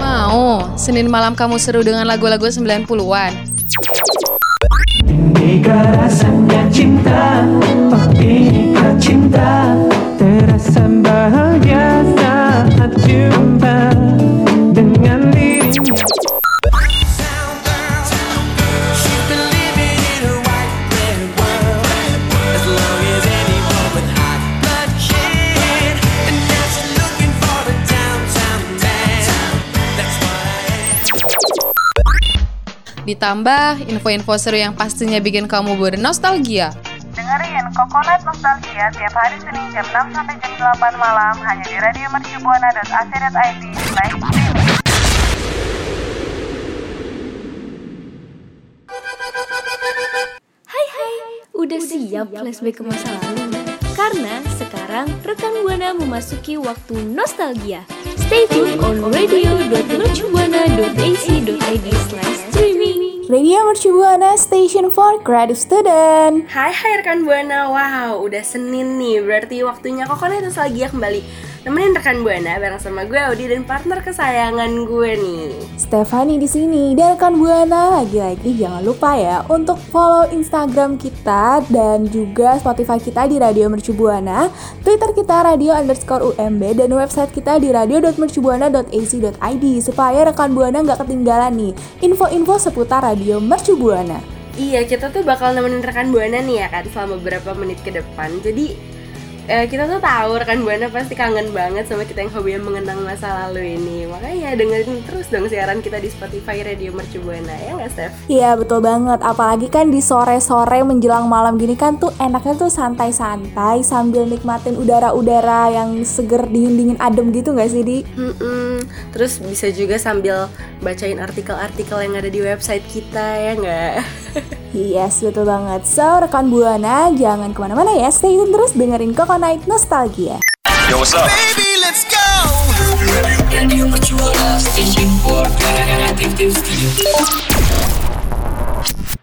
Mau, Senin malam kamu seru dengan lagu-lagu 90-an. Inikah rasanya cinta Oh inikah cinta Terasa bahagia Ditambah info-info seru yang pastinya bikin kamu bernostalgia. Dengerin Coconut Nostalgia tiap hari Senin jam 6 sampai jam 8 malam hanya di radio mercubuana.ac.id. Hai hai, udah siap flashback ke masa lalu? Karena sekarang rekan Buana memasuki waktu nostalgia. Stay tuned on radio.mercubuana.ac.id slash streaming. Radio Mercu Buana Station for Creative Student. Hai hai rekan Buana, wow udah Senin nih. Berarti waktunya Coconut Nostalgia kembali Nemenin rekan Buana bareng sama gue Audi dan partner kesayangan gue nih Stefani di sini dan rekan Buana lagi-lagi jangan lupa ya untuk follow Instagram kita dan juga Spotify kita di Radio Mercu Buana, Twitter kita radio underscore UMB dan website kita di radio.mercubuana.ac.id supaya rekan Buana nggak ketinggalan nih info-info seputar Radio Mercu Buana. Iya kita tuh bakal nemenin rekan Buana nih ya kan selama beberapa menit ke depan Jadi eh, kita tuh tahu rekan Buana pasti kangen banget sama kita yang hobi mengenang masa lalu ini Makanya dengerin terus dong siaran kita di Spotify Radio Mercu Buana ya nggak Steph? Iya betul banget, apalagi kan di sore-sore menjelang malam gini kan tuh enaknya tuh santai-santai sambil nikmatin udara-udara yang seger dingin-dingin adem gitu nggak sih di? Mm-mm. Terus bisa juga sambil bacain artikel-artikel yang ada di website kita ya nggak? Yes, betul banget. So, rekan Buana, jangan ke mana-mana ya. Stay tune terus dengerin Coconut Nostalgia. Yo, what's up?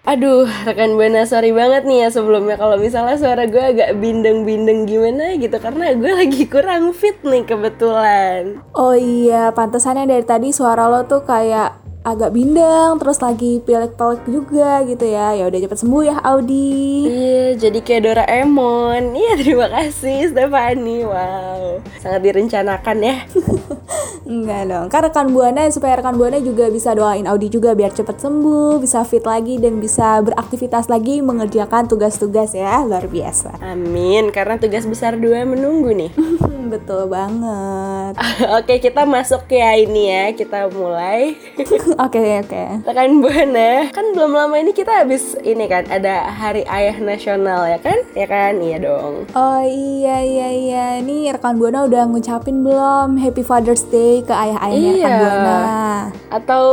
Aduh, rekan Buana sorry banget nih ya sebelumnya kalau misalnya suara gue agak bindeng-bindeng gimana gitu karena gue lagi kurang fit nih kebetulan. Oh iya, pantesannya dari tadi suara lo tuh kayak agak bindeng, terus lagi pilek-pelek juga gitu ya. Ya udah cepet sembuh ya, Audi. Iya, jadi kayak Doraemon. Iya, terima kasih Stefani. Wow, sangat direncanakan ya. Enggak dong, kan rekan Buana supaya rekan Buana juga bisa doain Audi juga biar cepet sembuh, bisa fit lagi dan bisa beraktivitas lagi mengerjakan tugas-tugas ya, luar biasa. Amin, karena tugas besar dua menunggu nih. Betul banget. Oke, kita masuk ya ini ya, kita mulai. Oke, oke. Rekan Buana, kan belum lama ini kita habis ini kan ada Hari Ayah Nasional ya kan? Ya kan? Iya dong. Oh iya iya iya, ini rekan Buana udah ngucapin belum Happy Father's Day ke ayah-ayahnya rekan Iya. Buana? Atau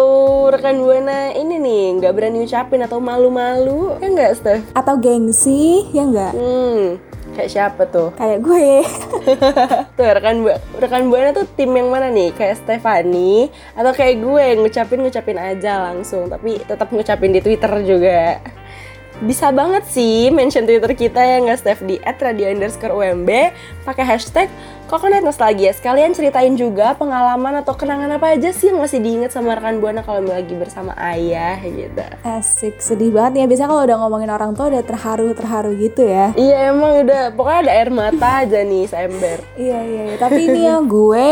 rekan Buana ini nih nggak berani ucapin atau malu-malu ya nggak Steph? Atau gengsi, ya enggak? Hmm, kayak siapa tuh? Kayak gue. tuh rekan bu rekan buana tuh tim yang mana nih? Kayak Stefani atau kayak gue ngucapin ngucapin aja langsung tapi tetap ngucapin di Twitter juga. Bisa banget sih mention Twitter kita ya nggak Steph di @radio underscore UMB pakai hashtag Coconut Nostalgia. Sekalian ceritain juga pengalaman atau kenangan apa aja sih yang masih diingat sama rekan buana kalau lagi bersama ayah gitu. Asik, sedih banget ya. Biasanya kalau udah ngomongin orang tua udah terharu-terharu gitu ya. Iya emang udah pokoknya ada air mata aja nih seember. Iya iya, iya. tapi ini ya gue,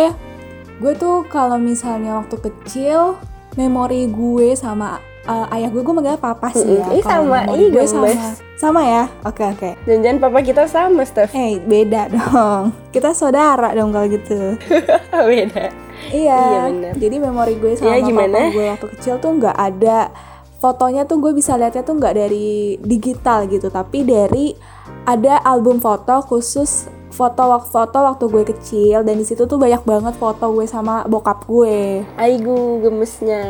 gue tuh kalau misalnya waktu kecil memori gue sama uh, ayah gue, gue manggilnya papa sih ya. Mm-mm. Ih, Kalau sama. Ih, gue sama, sama ya. Oke oke. Jangan-jangan papa kita sama Steph. Eh beda dong. Kita saudara dong kalau gitu. Beda. Iya. Iya, bener. Jadi memori gue sama Iya, gimana? papa gue waktu kecil tuh nggak ada fotonya tuh gue bisa lihatnya tuh nggak dari digital gitu, tapi dari ada album foto khusus foto waktu foto waktu gue kecil dan di situ tuh banyak banget foto gue sama bokap gue. Aigu gemesnya.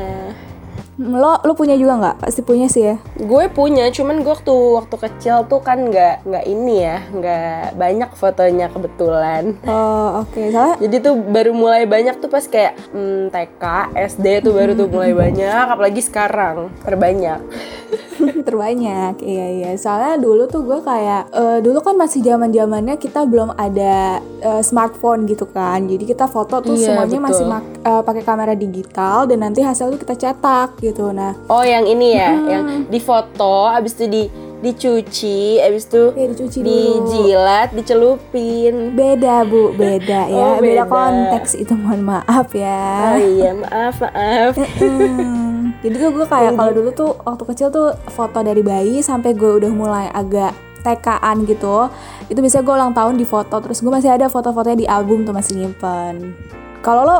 Hmm, Lo lo punya juga nggak? Pasti punya sih ya. Gue punya, cuman gue waktu waktu kecil tuh kan nggak nggak ini ya, nggak banyak fotonya kebetulan. Oh oke, soalnya Jadi tuh baru mulai banyak tuh pas kayak hmm, TK, SD tuh baru tuh mulai banyak, apalagi sekarang terbanyak. terbanyak iya iya soalnya dulu tuh gue kayak eh, dulu kan masih zaman zamannya kita belum ada eh, smartphone gitu kan jadi kita foto tuh Iya, semuanya betul. masih eh, pakai kamera digital dan nanti hasil tuh kita cetak gitu nah Oh yang ini ya, yang difoto, abis itu di dicuci, abis itu ya dicuci dijilat, dicelupin. beda bu beda ya Oh, beda beda. konteks itu mohon maaf Oh ya iya, maaf, maaf. Jadi tuh gue kayak kalau dulu tuh waktu kecil tuh foto dari bayi sampai gue udah mulai agak TK-an gitu. Itu biasanya gue ulang tahun di foto terus gue masih ada foto-fotonya di album tuh masih nyimpen. Kalau lo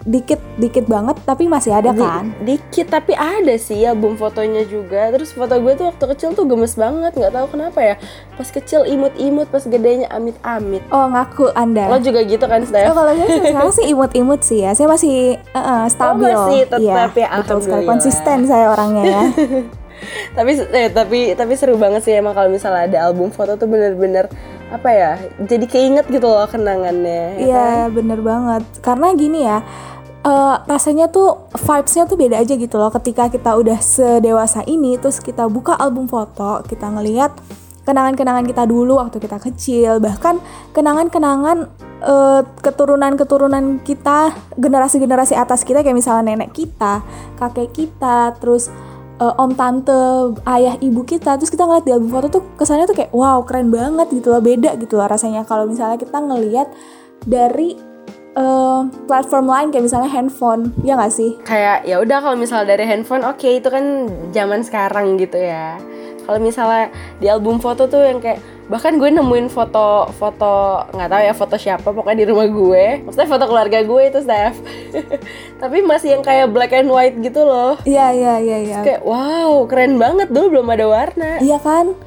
dikit dikit banget tapi masih ada Di- kan dikit tapi ada sih album fotonya juga. Terus foto gue tuh waktu kecil tuh gemes banget, nggak tahu kenapa ya. Pas kecil imut-imut, pas gedenya amit-amit. oh ngaku anda Lo juga gitu kan, Oh Steph? kalau saya sekarang sih imut-imut sih ya Saya masih eh, eh, stabil Oh, masih tetap Iya, ya, betul sekali. Konsisten saya orangnya ya tapi eh, tapi tapi seru banget sih emang kalau misalnya ada album foto tuh bener-bener apa ya jadi keinget gitu loh kenangannya ya kan? Iya bener banget Karena gini ya eh, rasanya tuh vibesnya tuh beda aja gitu loh ketika kita udah sedewasa ini terus kita buka album foto kita ngelihat kenangan-kenangan kita dulu waktu kita kecil bahkan kenangan-kenangan eh, keturunan-keturunan kita generasi-generasi atas kita kayak misalnya nenek kita kakek kita terus eh, om tante ayah ibu kita terus kita ngeliat di album foto tuh kesannya tuh kayak wow keren banget gitu loh beda gitu loh rasanya kalau misalnya kita ngelihat dari eh, platform lain kayak misalnya handphone ya nggak sih? Kayak ya udah kalau misalnya dari handphone oke itu kan zaman sekarang gitu ya kalau misalnya di album foto tuh yang kayak bahkan gue nemuin foto foto nggak tahu ya foto siapa pokoknya di rumah gue. Maksudnya foto keluarga gue itu Steph. Tapi masih yang kayak black and white gitu loh. Iya iya iya iya. Kayak wow keren banget dulu belum ada warna. Iya kan?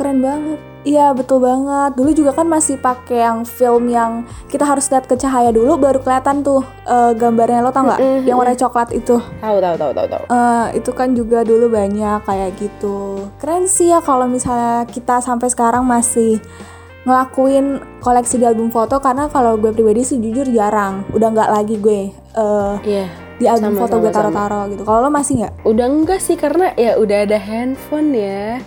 Keren banget. Iya betul banget. Dulu juga kan masih pakai yang film yang kita harus lihat ke cahaya dulu baru kelihatan tuh eh, gambarnya lo tau nggak? Yang warna coklat itu. tahu tahu tahu tahu tahu Eh, itu kan juga dulu banyak kayak gitu. Keren sih ya kalau misalnya kita sampai sekarang masih ngelakuin koleksi di album foto karena kalau gue pribadi sih jujur jarang. Udah nggak lagi gue eh, iya di album Sama, foto sama, gue taro-taro gitu. Kalau lo masih nggak? Udah enggak sih karena ya udah ada handphone ya.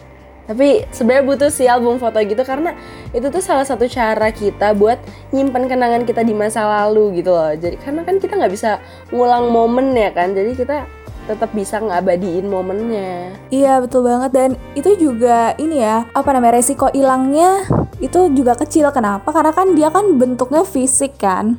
Tapi sebenarnya butuh sih album foto gitu karena itu tuh salah satu cara kita buat nyimpan kenangan kita di masa lalu gitu loh. Jadi karena kan kita nggak bisa ngulang momen ya kan. Jadi kita tetap bisa ngabadiin momennya. Iya betul banget dan itu juga ini ya apa namanya resiko hilangnya itu juga kecil kenapa karena kan dia kan bentuknya fisik kan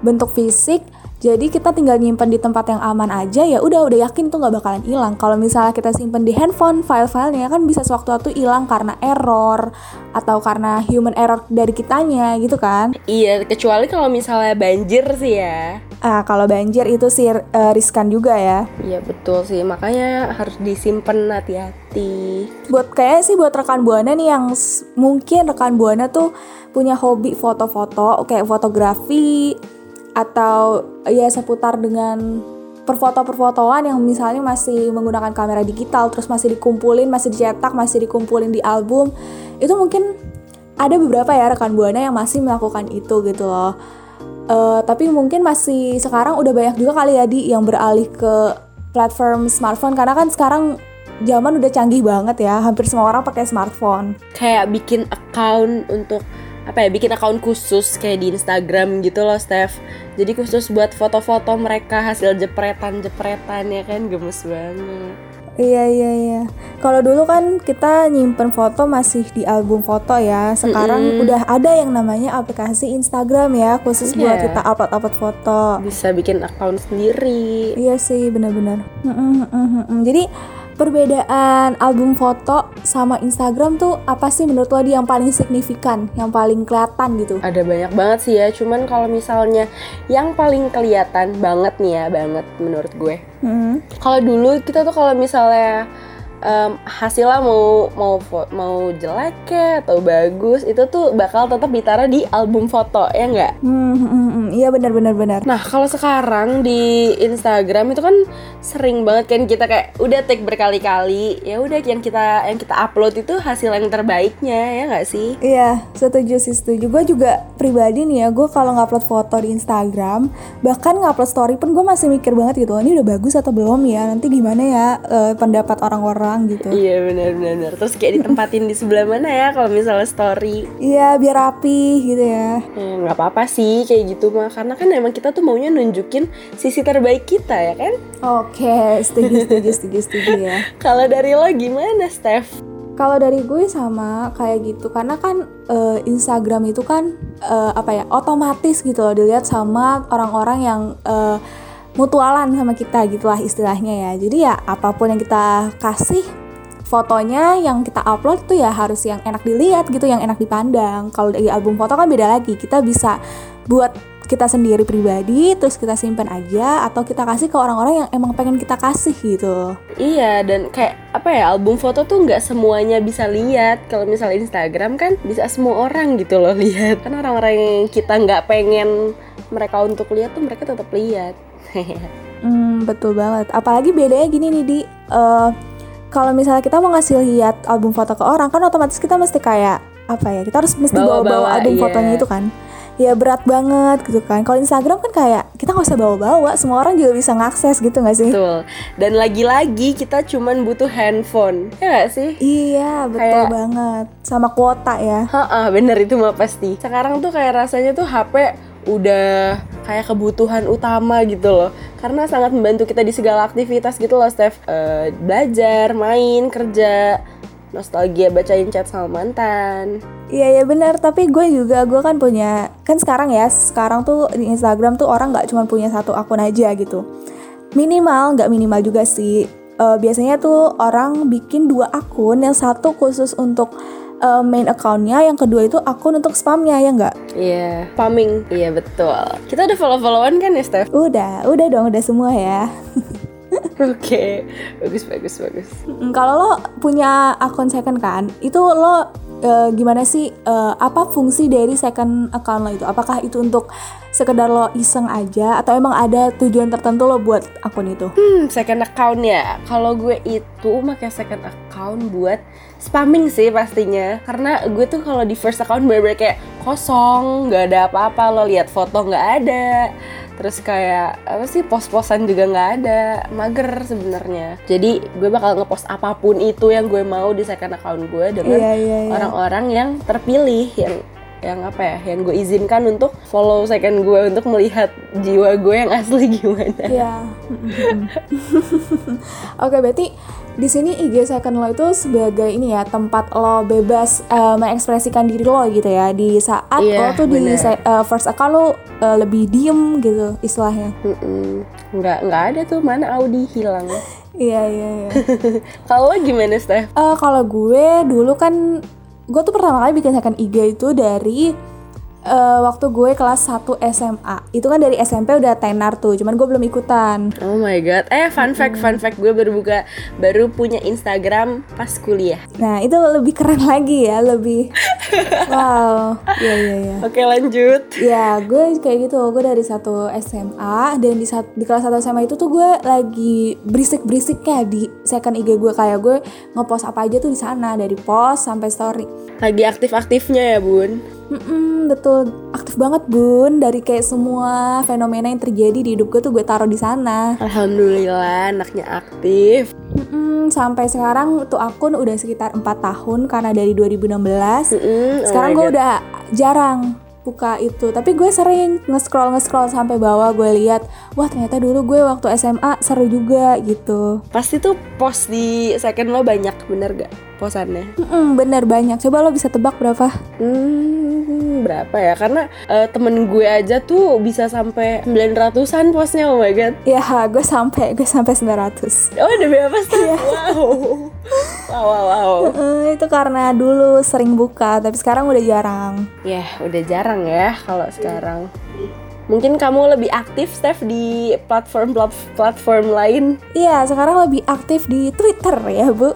bentuk fisik jadi kita tinggal nyimpen di tempat yang aman aja ya udah udah yakin itu nggak bakalan hilang kalau misalnya kita simpen di handphone file-filenya kan bisa sewaktu-waktu hilang karena error atau karena human error dari kitanya gitu kan Iya, kecuali kalau misalnya banjir sih ya. ah kalau banjir itu sih eh, riskan juga ya Iya betul sih, makanya harus disimpan hati-hati. buat kayak sih buat rekan buana nih yang mungkin rekan buana tuh punya hobi foto-foto kayak fotografi atau ya seputar dengan perfoto-perfotoan yang misalnya masih menggunakan kamera digital terus masih dikumpulin masih dicetak masih dikumpulin di album itu mungkin ada beberapa ya rekan buana yang masih melakukan itu gitu loh. Eh, tapi mungkin masih sekarang udah banyak juga kali ya di yang beralih ke platform smartphone karena kan sekarang zaman udah canggih banget ya hampir semua orang pakai smartphone. Kayak bikin account untuk apa ya bikin account khusus kayak di Instagram gitu loh Steph. Jadi khusus buat foto-foto mereka hasil jepretan-jepretan ya kan? Gemes banget. Iya iya iya. Kalau dulu kan kita nyimpen foto masih di album foto ya. Sekarang udah ada yang namanya aplikasi Instagram ya khusus buat Iya. kita upload upload foto. Bisa bikin account sendiri. Iya sih, benar-benar. Mm-mm, mm. Jadi perbedaan album foto sama Instagram tuh apa sih menurut lo di yang paling signifikan, yang paling kelihatan gitu? ada banyak banget sih ya cuman kalau misalnya yang paling kelihatan banget nih ya banget menurut gue Mm. kalau dulu kita tuh kalau misalnya em, hasilnya mau mau mau jelek ya atau bagus itu tuh bakal tetap ditaruh di album foto ya nggak Hmm, hmm, hmm, hmm. Iya benar-benar benar. Nah kalau sekarang di Instagram itu kan sering banget kan kita kayak udah take berkali-kali ya udah yang kita yang kita upload itu hasil yang terbaiknya ya nggak sih? Iya, setuju sih setuju. Gue juga pribadi nih ya, gue kalau ngupload foto di Instagram, bahkan ngupload story pun gue masih mikir banget gitu, ini udah bagus atau belum ya? Nanti gimana ya eh, pendapat orang-orang doang gitu. Iya benar-benar. Terus kayak ditempatin di sebelah mana ya kalau misalnya story? Iya, biar rapi gitu ya. Ya, nggak apa-apa sih kayak gitu mah karena kan emang kita tuh maunya nunjukin sisi terbaik kita ya kan Oke, setuju, setuju, setuju, setuju ya. kalau dari lo gimana Steph Kalau dari gue sama kayak gitu, karena kan eh, Instagram itu kan eh, apa ya, otomatis gitu loh dilihat sama orang-orang yang eh, mutualan sama kita gitulah istilahnya ya. Jadi ya apa pun yang kita kasih fotonya yang kita upload tuh ya harus yang enak dilihat gitu, yang enak dipandang. Kalau dari album foto kan beda lagi, kita bisa buat kita sendiri pribadi, terus kita simpan aja, atau kita kasih ke orang-orang yang emang pengen kita kasih gitu. Iya dan kayak apa ya album foto tuh nggak semuanya bisa lihat kalau misalnya Instagram kan bisa semua orang gitu loh lihat kan orang-orang yang kita nggak pengen mereka untuk lihat tuh mereka tetap lihat Hmm, betul banget. Apalagi bedanya gini nih di eh, kalau misalnya kita mau ngasih lihat album foto ke orang kan otomatis kita mesti kayak apa ya? Kita harus mesti Bawa-bawa, album iya. fotonya itu kan. Ya berat banget gitu kan. Kalau Instagram kan kayak kita nggak usah bawa-bawa, semua orang juga bisa ngakses gitu nggak sih? betul dan lagi-lagi kita cuman butuh handphone ya nggak sih Iya, betul Kayak- banget. Sama kuota ya. Heeh, bener itu mah pasti. Sekarang tuh kayak rasanya tuh HP udah kayak kebutuhan utama gitu loh. Karena sangat membantu kita di segala aktivitas gitu loh, Steph. Eh, belajar, main, kerja, nostalgia bacain chat sama mantan. Iya ya benar, tapi gue juga gue kan punya kan sekarang ya sekarang tuh di Instagram tuh orang nggak cuma punya satu akun aja gitu. Minimal nggak minimal juga sih. Eh, biasanya tuh orang bikin dua akun, yang satu khusus untuk eh, main accountnya, yang kedua itu akun untuk spamnya ya nggak? Iya, spamming. Iya, betul. Kita udah follow-followan kan ya, Steph? Udah, udah dong, udah semua ya. Oke. Bagus, bagus, bagus. Mm, Kalau lo punya akun second kan, itu lo eh, gimana sih? eh, apa fungsi dari second account lo itu? Apakah itu untuk sekedar lo iseng aja, atau emang ada tujuan tertentu lo buat akun itu? Hmm, second account ya. Kalau gue itu pakai second account buat spamming sih pastinya. Karena gue tuh kalau di first account bener-bener kayak kosong, nggak ada apa-apa. Lo lihat foto nggak ada. Terus kayak apa sih pos-posan juga nggak ada, mager sebenarnya. Jadi gue bakal ngepost apa pun itu yang gue mau di second account gue dengan Iya, iya, iya. orang-orang yang terpilih yang yang apa ya, yang gue izinkan untuk follow second gue untuk melihat jiwa gue yang asli gimana. Iya. Oke, berarti di sini IG second lo itu sebagai ini ya tempat lo bebas eh, mengekspresikan diri lo gitu ya. Di saat Iya, lo tuh di bener. se- eh, first account lo eh, lebih diem gitu istilahnya. Mm-mm. nggak nggak ada tuh mana Audi hilang Iya iya iya. kalau gimana Steph Eh, kalau gue dulu kan gue tuh pertama kali bikin second IG itu dari eh, waktu gue kelas 1 SMA. Itu kan dari SMP udah tenar tuh, cuman gue belum ikutan. oh my god eh fun fact fun fact gue baru buka baru punya Instagram pas kuliah Nah, itu lebih keren lagi ya, lebih wow. Iya iya iya. oke lanjut Ya, gue kayak gitu. Gue dari satu SMA dan di saat di kelas 1 SMA itu tuh gue lagi berisik-berisiknya di second IG gue kayak gue ngepost apa aja tuh di sana dari post sampai story. lagi aktif-aktifnya ya bun Mm-mm, betul aktif banget bun dari kayak semua fenomena yang terjadi di hidup gue tuh gue taruh di sana. Alhamdulillah anaknya aktif Mm-mm, sampai sekarang tuh akun udah sekitar 4 tahun karena dari 2016. Mm-mm, oh Sekarang my gue udah jarang buka itu, tapi gue sering nge-scroll nge-scroll sampai bawah gue lihat, wah ternyata dulu gue waktu SMA seru juga gitu. pasti tuh post di second lo banyak bener gak posannya Mm-mm, bener banyak. Coba lo bisa tebak berapa? Hmm, berapa ya? Karena eh, temen gue aja tuh bisa sampai 900-an postnya, oh my god. Ya, gue sampai gue sampai 900. Oh, udah berapa sih? Wow. Wow, wow, wow. Eh, itu karena dulu sering buka, tapi sekarang udah jarang. Ya, udah jarang ya kalau sekarang. Mungkin kamu lebih aktif, Steph, di platform-platform lain. Iya, sekarang lebih aktif di Twitter ya, Bu.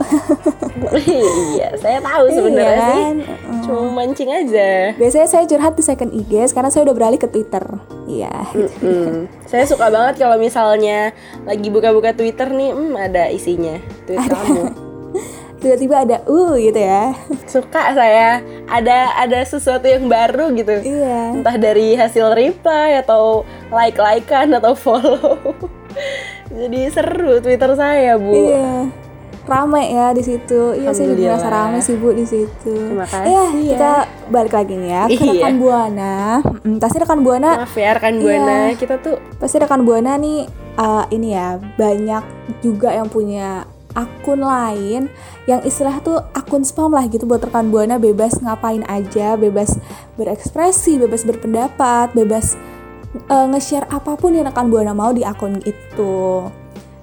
iya, saya tahu sebenarnya Iya sih. kan? Cuma mancing aja. Biasanya saya curhat di second IG, sekarang saya udah beralih ke Twitter. Iya. Hmm, saya suka banget kalau misalnya lagi buka-buka Twitter nih, hmm, ada isinya. Tweet kamu. Tiba-tiba ada uh gitu ya. suka saya ada ada sesuatu yang baru gitu iya. entah dari hasil reply atau like likean atau follow jadi seru twitter saya bu Iya. rame ya di situ. Iya sih Alhamdulillah. merasa rame sih Bu di situ. Terima kasih Iya, ya. kita balik lagi nih ya ke Iya. rekan Buana. Pasti rekan Buana Maaf ya rekan Buana, Iya. kita tuh pasti rekan Buana nih uh, ini ya banyak juga yang punya akun lain yang istilah tuh akun spam lah gitu buat rekan Buana bebas ngapain aja, bebas berekspresi, bebas berpendapat, bebas uh, nge-share apa pun yang rekan Buana mau di akun itu.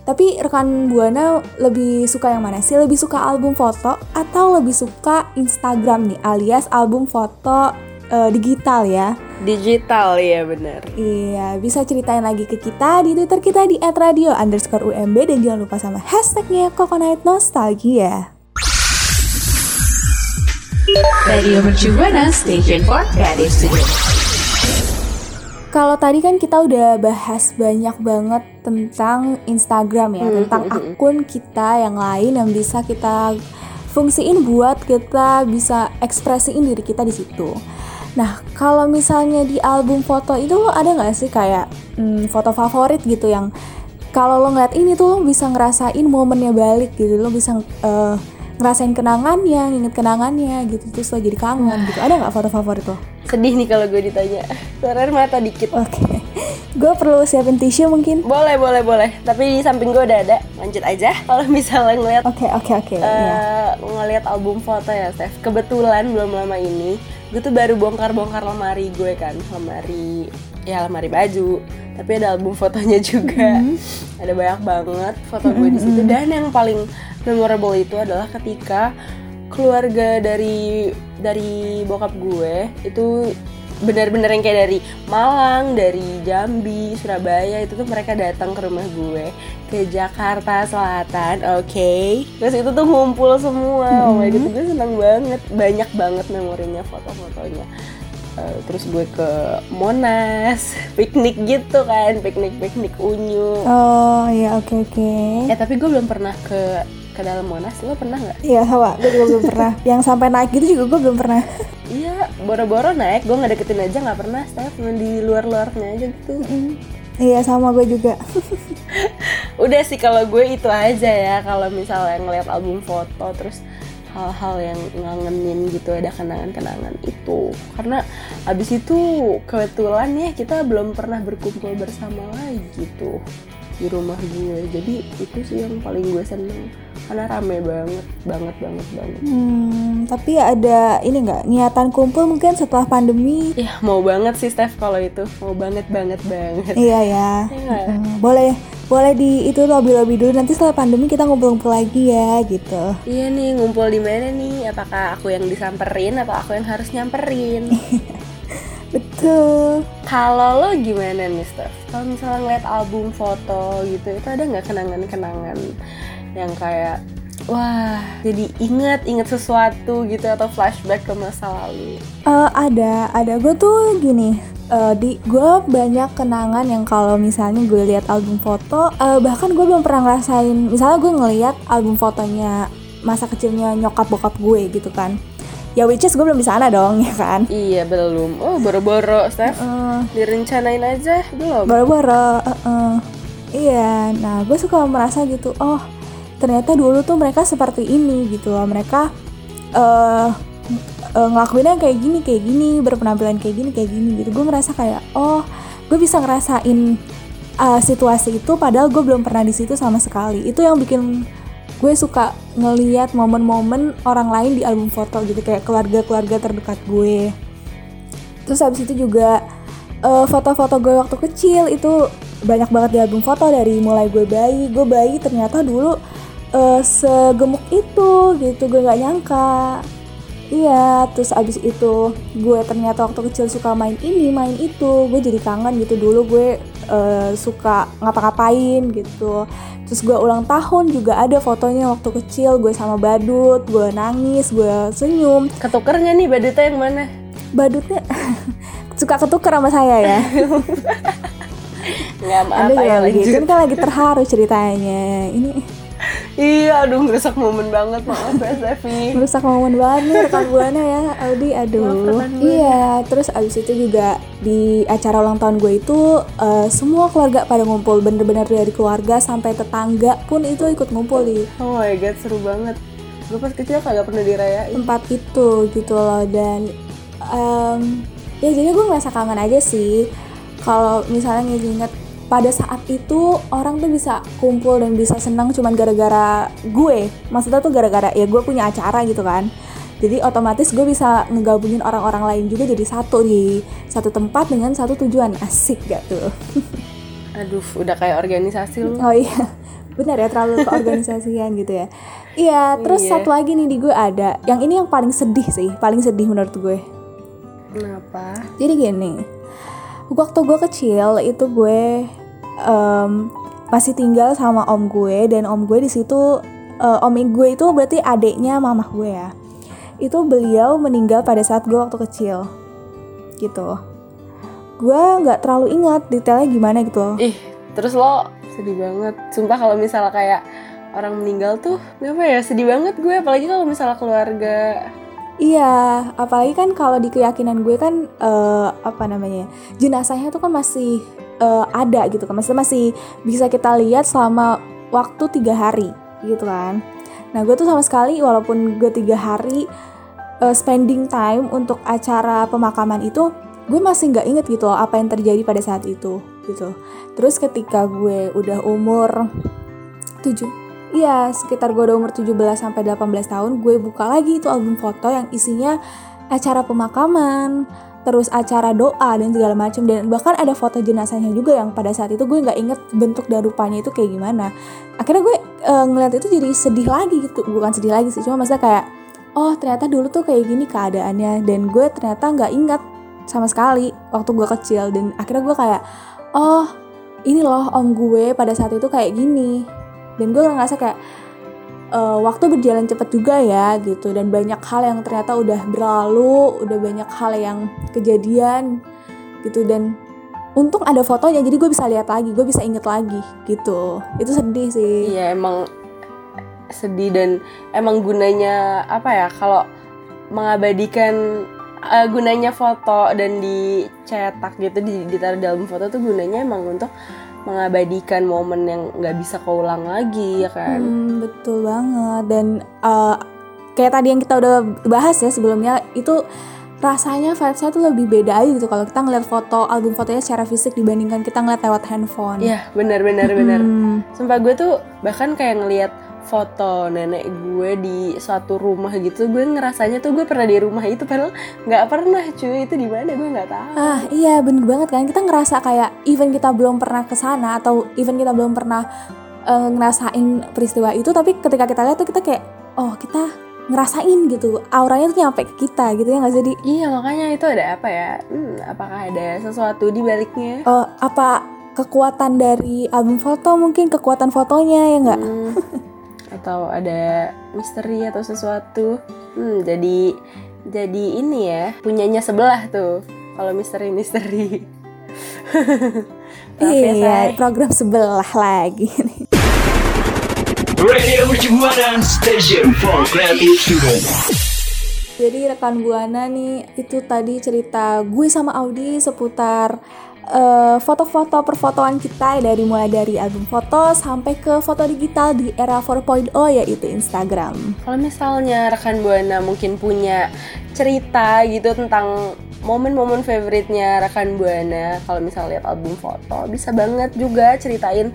Tapi rekan Buana lebih suka yang mana sih? Lebih suka album foto atau lebih suka Instagram nih alias album foto uh, digital ya? Digital ya benar. Iya, bisa ceritain lagi ke kita di Twitter kita di @radio underscore UMB dan jangan lupa sama hashtagnya Coconut Nostalgia. Radio Mercu Buana Station for Creative Studio. Kalau tadi kan kita udah bahas banyak banget tentang Instagram ya, tentang akun kita yang lain yang bisa kita fungsiin buat kita bisa ekspresiin diri kita di situ. Nah, kalau misalnya di album foto itu lo ada nggak sih kayak hmm, foto favorit gitu yang kalau lo ngeliat ini tuh lo bisa ngerasain momennya balik gitu, lo bisa eh, ngerasain kenangannya, nginget kenangannya gitu, terus lo jadi kangen gitu. Ada nggak foto favorit lo? Sedih nih kalau gue ditanya. Air mata dikit. Oke, gue perlu siapin tisu mungkin. Boleh, boleh, boleh. Tapi di samping gue udah ada. Lanjut aja. Kalau misalnya ngeliat Oke, oke, oke. iya. eh ngeliat album foto ya, Steph. Kebetulan belum lama ini, gue tuh baru bongkar-bongkar lemari gue kan, lemari ya lemari baju. Tapi ada album fotonya juga. Ada banyak banget foto gue di situ. Dan yang paling memorable itu adalah ketika keluarga dari dari bokap gue itu benar-benar yang kayak dari Malang, dari Jambi, Surabaya itu tuh mereka datang ke rumah gue ke Jakarta Selatan, oke. Terus itu tuh ngumpul semua, oh my god, gue seneng banget, banyak banget memorinya foto-fotonya. Eh, terus gue ke Monas, piknik gitu kan, piknik-piknik unyu. Oh, iya, oke, oke. Eh tapi gue belum pernah ke ke dalam Monas, lo pernah nggak? Iya, sama. Gue juga belum pernah. Yang sampai naik gitu juga gue belum pernah. Iya, boro-boro naik, gue nggak deketin aja nggak pernah, Steph, cuma di luar-luarnya aja gitu. Iya, sama gue juga. Udah sih kalau gue itu aja ya, kalau misalnya ngeliat album foto terus hal-hal yang ngangenin gitu ada kenangan-kenangan itu. Karena abis itu kebetulan ya kita belum pernah berkumpul bersama lagi tuh di rumah gue jadi itu sih yang paling gue seneng karena rame banget banget banget banget Hmm, tapi ada ini nggak niatan kumpul mungkin setelah pandemi? ya mau banget sih Steph kalau itu mau banget banget banget Iya ya. Iya. Hmm, boleh, boleh di itu lobby-lobby dulu. Nanti setelah pandemi kita ngumpul-ngumpul lagi ya, gitu. Iya nih ngumpul di mana nih? Apakah aku yang disamperin atau aku yang harus nyamperin? Betul. Kalau lo gimana nih Steph? Kalau misalnya ngeliat album foto gitu, itu ada nggak kenangan-kenangan yang kayak wah jadi inget inget sesuatu gitu atau flashback ke masa lalu? Eh, ada, ada. Gue tuh gini, eh, di gue banyak kenangan yang kalau misalnya gue lihat album foto, eh, bahkan gue belum pernah ngerasain. Misalnya gue ngelihat album fotonya masa kecilnya nyokap bokap gue gitu kan. Ya which is gue belum di sana dong ya kan. Iya belum. Oh boro-boro Steph. Eh, Direncanain aja belum? Boro-boro, eh, eh. iya. Nah, gue suka merasa gitu. Oh, ternyata dulu tuh mereka seperti ini gitu loh. Mereka eh eh, ngelakuinnya kayak gini, kayak gini, berpenampilan kayak gini, kayak gini gitu. Gue merasa kayak, oh, gue bisa ngerasain eh, situasi itu, padahal gue belum pernah di situ sama sekali. Itu yang bikin gue suka ngeliat momen-momen orang lain di album foto gitu kayak keluarga-keluarga terdekat gue. Terus habis itu juga eh, foto-foto gue waktu kecil itu banyak banget di album foto dari mulai gue bayi gue bayi ternyata dulu eh, segemuk itu gitu gue nggak nyangka iya terus abis itu gue ternyata waktu kecil suka main ini main itu. Gue jadi kangen gitu. Dulu gue eh, suka ngapa-ngapain gitu. Terus gue ulang tahun juga ada fotonya waktu kecil. Gue sama badut gue nangis gue senyum. Ketukernya nih badutnya yang mana? badutnya suka ketuker sama saya ya. Nggak Anda apa-apa juga ya lagi. kan kan lagi terharu ceritanya. Ini iya aduh ngerusak momen banget maaf ya Stevi Merusak momen banget nih rekan buana ya Audi aduh. Iya terus abis itu juga di acara ulang tahun gue itu eh, semua keluarga pada ngumpul bener-bener dari keluarga sampai tetangga pun itu ikut ngumpul di. Oh my god seru banget. Gue pas kecil kagak pernah dirayain. Tempat itu gitu loh dan em, ya jadi gue ngerasa kangen aja sih. Kalau misalnya nginget pada saat itu orang tuh bisa kumpul dan bisa senang cuman gara-gara gue. Maksudnya tuh gara-gara ya gue punya acara gitu kan. Jadi otomatis gue bisa ngegabungin orang-orang lain juga jadi satu di satu tempat dengan satu tujuan. Asik gak tuh? Aduh udah kayak organisasi lu. Oh iya benar ya terlalu keorganisasian gitu ya. Iya terus Iya. satu lagi nih di gue ada. Yang ini yang paling sedih sih paling sedih menurut gue. Kenapa? Jadi gini, waktu gue kecil itu gue em, masih tinggal sama om gue dan om gue di situ eh, om gue itu berarti adiknya mamah gue ya. Itu beliau meninggal pada saat gue waktu kecil, gitu. Gue nggak terlalu ingat detailnya gimana gitu. loh. ih terus lo sedih banget sumpah kalau misalnya kayak orang meninggal tuh apa ya sedih banget gue apalagi kalau misalnya keluarga Iya, apalagi kan kalau di keyakinan gue kan eh, apa namanya jenazahnya tuh kan masih eh, ada gitu kan, maksudnya masih bisa kita lihat selama waktu tiga hari gitu kan. Nah gue tuh sama sekali walaupun gue tiga hari eh, spending time untuk acara pemakaman itu, gue masih nggak inget gitu loh apa yang terjadi pada saat itu gitu. Terus ketika gue udah umur 7 Iya, sekitar gue udah umur 17 sampai 18 tahun, gue buka lagi itu album foto yang isinya acara pemakaman, terus acara doa dan segala macam dan bahkan ada foto jenazahnya juga yang pada saat itu gue nggak inget bentuk dan rupanya itu kayak gimana. Akhirnya gue eh, ngeliat itu jadi sedih lagi gitu, bukan sedih lagi sih, cuma maksudnya kayak oh ternyata dulu tuh kayak gini keadaannya. Dan gue ternyata nggak ingat sama sekali waktu gue kecil. Dan akhirnya gue kayak oh ini loh om gue pada saat itu kayak gini dan gue ngerasa kayak eh, waktu berjalan cepet juga ya gitu. Dan banyak hal yang ternyata udah berlalu udah banyak hal yang kejadian gitu. Dan untung ada fotonya jadi gue bisa lihat lagi gue bisa inget lagi gitu. Itu sedih sih. Iya emang sedih dan emang gunanya apa ya kalau mengabadikan eh, gunanya foto dan dicetak gitu di ditaruh di album foto tuh gunanya emang untuk mengabadikan momen yang nggak bisa keulang lagi ya kan. Hmm, betul banget dan eh, kayak tadi yang kita udah bahas ya sebelumnya itu rasanya vibesnya tuh lebih beda aja gitu kalau kita ngeliat foto album fotonya secara fisik dibandingkan kita ngeliat lewat handphone. Iya benar benar benar. Hmm. Sumpah gue tuh bahkan kayak ngelihat foto nenek gue di suatu rumah gitu gue ngerasanya tuh gue pernah di rumah itu padahal nggak pernah cuy. Itu di mana? Gue nggak tahu. Ah iya bener banget kan? Kita ngerasa kayak even kita belum pernah ke sana atau even kita belum pernah eh, ngerasain peristiwa itu tapi ketika kita lihat tuh kita kayak oh kita ngerasain gitu. Auranya tuh nyampe ke kita gitu ya nggak sih Di? iya makanya itu ada apa ya? Hmm, apakah ada sesuatu di baliknya? Eh, apa kekuatan dari album foto mungkin? Kekuatan fotonya ya nggak? Hmm, atau ada misteri atau sesuatu hmm, jadi jadi ini ya punyanya sebelah tuh kalau misteri misteri Maaf ya, iya Say. program sebelah lagi Radio Mercubuana Station for Creative Student. Jadi rekan Buana nih itu tadi cerita gue sama Audi seputar eh, foto-foto perfotoan kita dari mulai dari album foto sampai ke foto digital di era 4.0 yaitu Instagram. Kalau misalnya rekan Buana mungkin punya cerita gitu tentang momen-momen favoritnya rekan Buana, kalau misalnya lihat album foto, bisa banget juga ceritain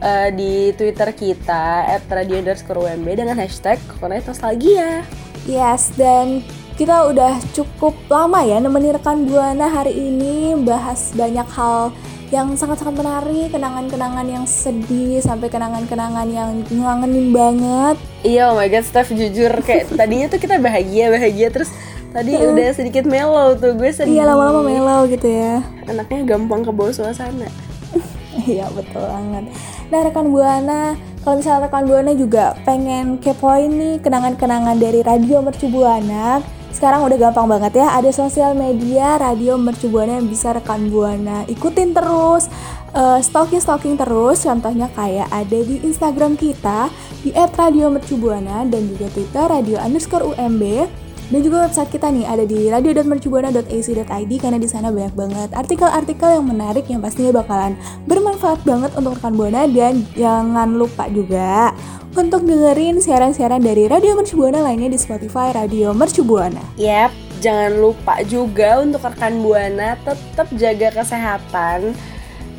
eh, di Twitter kita @radio underscore UMB dengan hashtag Kokonet Nostalgia. Yes, dan kita udah cukup lama ya nemenin rekan Buana hari ini bahas banyak hal yang sangat-sangat menarik, kenangan-kenangan yang sedih sampai kenangan-kenangan yang ngangenin banget. Iya, oh my god, Steph jujur kayak tadinya tuh kita bahagia bahagia terus tadi udah sedikit mellow tuh gue sedih. Iya lama-lama mellow gitu ya. Anaknya gampang ke bawah suasana. Iya betul banget. Nah rekan buana, kalau misalnya rekan buana juga pengen kepoin nih kenangan-kenangan dari radio Mercu Buana, sekarang udah gampang banget ya. Ada sosial media radio Mercu Buana yang bisa rekan Buana ikutin terus. Eh, stalking stalking terus. Contohnya kayak ada di Instagram kita di @radiomercubuana dan juga Twitter radio underscore UMB dan juga website kita nih ada di radio.mercubuana.ac.id karena di sana banyak banget artikel-artikel yang menarik yang pastinya bakalan bermanfaat banget untuk rekan Buana dan jangan lupa juga untuk dengerin siaran-siaran dari Radio Mercu Buana lainnya di Spotify Radio Mercu Buana. Yap, jangan lupa juga untuk rekan Buana tetap jaga kesehatan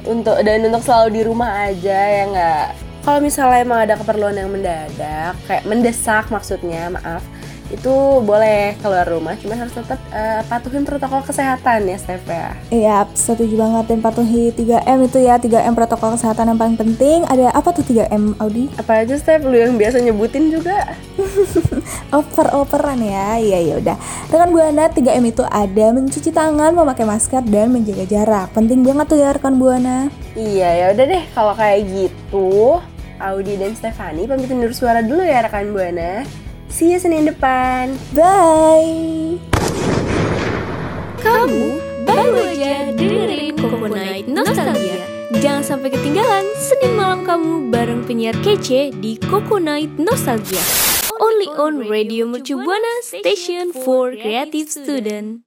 untuk dan untuk selalu di rumah aja ya nggak. Kalau misalnya emang ada keperluan yang mendadak, kayak mendesak maksudnya, maaf, itu boleh keluar rumah, cuma harus tetap eh, patuhin protokol kesehatan ya, Steph ya. Iya, setuju banget dan patuhi 3M itu ya, 3M protokol kesehatan yang paling penting. Ada apa tuh 3M Audi? Apa aja Steph lu yang biasa nyebutin juga? Oper-operan ya. Iya ya udah. Rekan Buana 3M itu ada mencuci tangan, memakai masker dan menjaga jarak. Penting banget tuh ya rekan Buana. Iya ya udah deh kalau kayak gitu Audi dan Stefani pamit undur suara dulu ya rekan Buana. See you Senin depan. Bye. Kamu baru aja dengerin Night Nostalgia. Jangan sampai ketinggalan Senin malam kamu bareng penyiar kece di Coco Night Nostalgia. Only on Radio Mercu Buana Station for Creative Student.